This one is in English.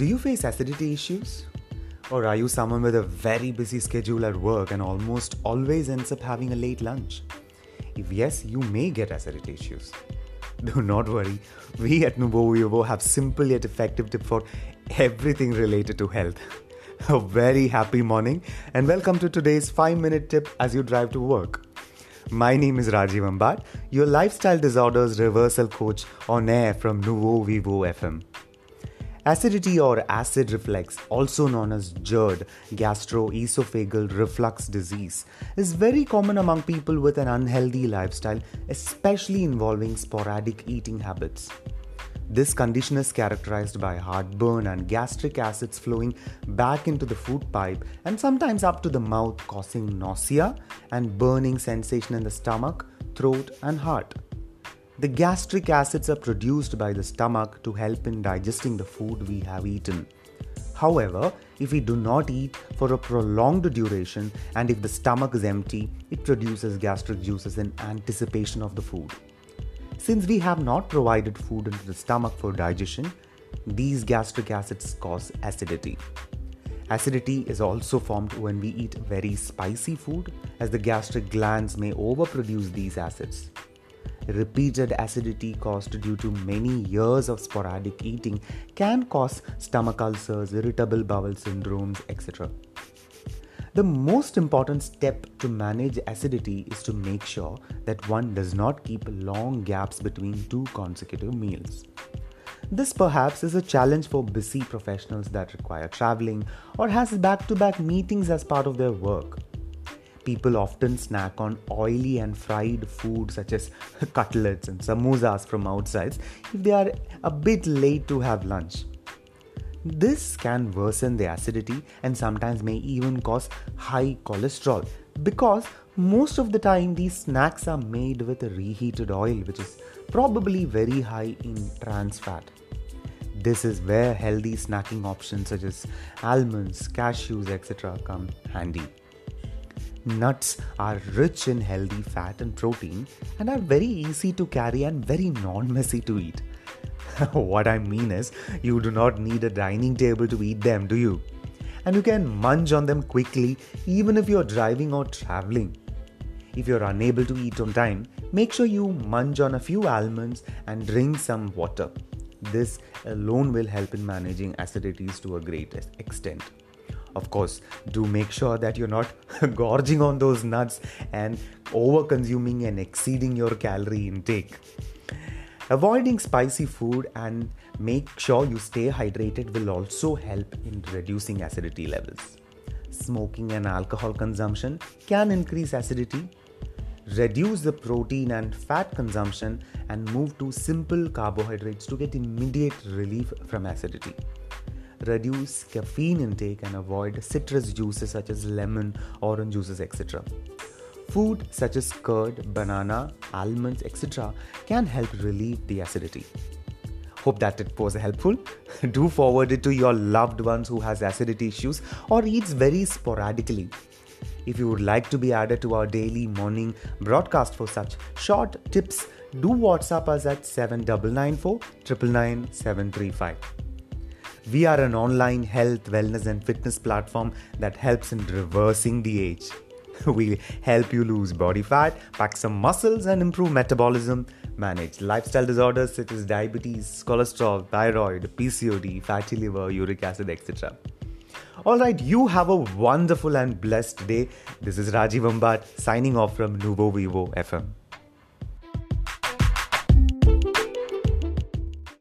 Do you face acidity issues? Or are you someone with a very busy schedule at work and almost always ends up having a late lunch? If yes, you may get acidity issues. Do not worry, we at Nuvo Vivo have simple yet effective tip for everything related to health. A very happy morning and welcome to today's 5 minute tip as you drive to work. My name is Rajiv Ambat, your lifestyle disorders reversal coach on air from Nuvo Vivo FM. Acidity or acid reflux, also known as GERD, gastroesophageal reflux disease, is very common among people with an unhealthy lifestyle, especially involving sporadic eating habits. This condition is characterized by heartburn and gastric acids flowing back into the food pipe and sometimes up to the mouth, causing nausea and burning sensation in the stomach, throat, and heart. The gastric acids are produced by the stomach to help in digesting the food we have eaten. However, if we do not eat for a prolonged duration and if the stomach is empty, it produces gastric juices in anticipation of the food. Since we have not provided food into the stomach for digestion, these gastric acids cause acidity. Acidity is also formed when we eat very spicy food, as the gastric glands may overproduce these acids repeated acidity caused due to many years of sporadic eating can cause stomach ulcers, irritable bowel syndromes, etc. The most important step to manage acidity is to make sure that one does not keep long gaps between two consecutive meals. This perhaps is a challenge for busy professionals that require traveling or has back-to-back meetings as part of their work. People often snack on oily and fried food such as cutlets and samosas from outsides if they are a bit late to have lunch. This can worsen the acidity and sometimes may even cause high cholesterol because most of the time these snacks are made with reheated oil which is probably very high in trans fat. This is where healthy snacking options such as almonds, cashews, etc. come handy. Nuts are rich in healthy fat and protein and are very easy to carry and very non messy to eat. what I mean is, you do not need a dining table to eat them, do you? And you can munch on them quickly even if you're driving or traveling. If you're unable to eat on time, make sure you munch on a few almonds and drink some water. This alone will help in managing acidities to a great extent. Of course, do make sure that you're not gorging on those nuts and over consuming and exceeding your calorie intake. Avoiding spicy food and make sure you stay hydrated will also help in reducing acidity levels. Smoking and alcohol consumption can increase acidity. Reduce the protein and fat consumption and move to simple carbohydrates to get immediate relief from acidity reduce caffeine intake and avoid citrus juices such as lemon, orange juices, etc. Food such as curd, banana, almonds, etc. can help relieve the acidity. Hope that it was helpful. Do forward it to your loved ones who has acidity issues or eats very sporadically. If you would like to be added to our daily morning broadcast for such short tips, do WhatsApp us at 7994 999 735. We are an online health, wellness, and fitness platform that helps in reversing the age. we help you lose body fat, pack some muscles, and improve metabolism, manage lifestyle disorders such as diabetes, cholesterol, thyroid, PCOD, fatty liver, uric acid, etc. Alright, you have a wonderful and blessed day. This is Rajiv Ambat signing off from Nuvo Vivo FM.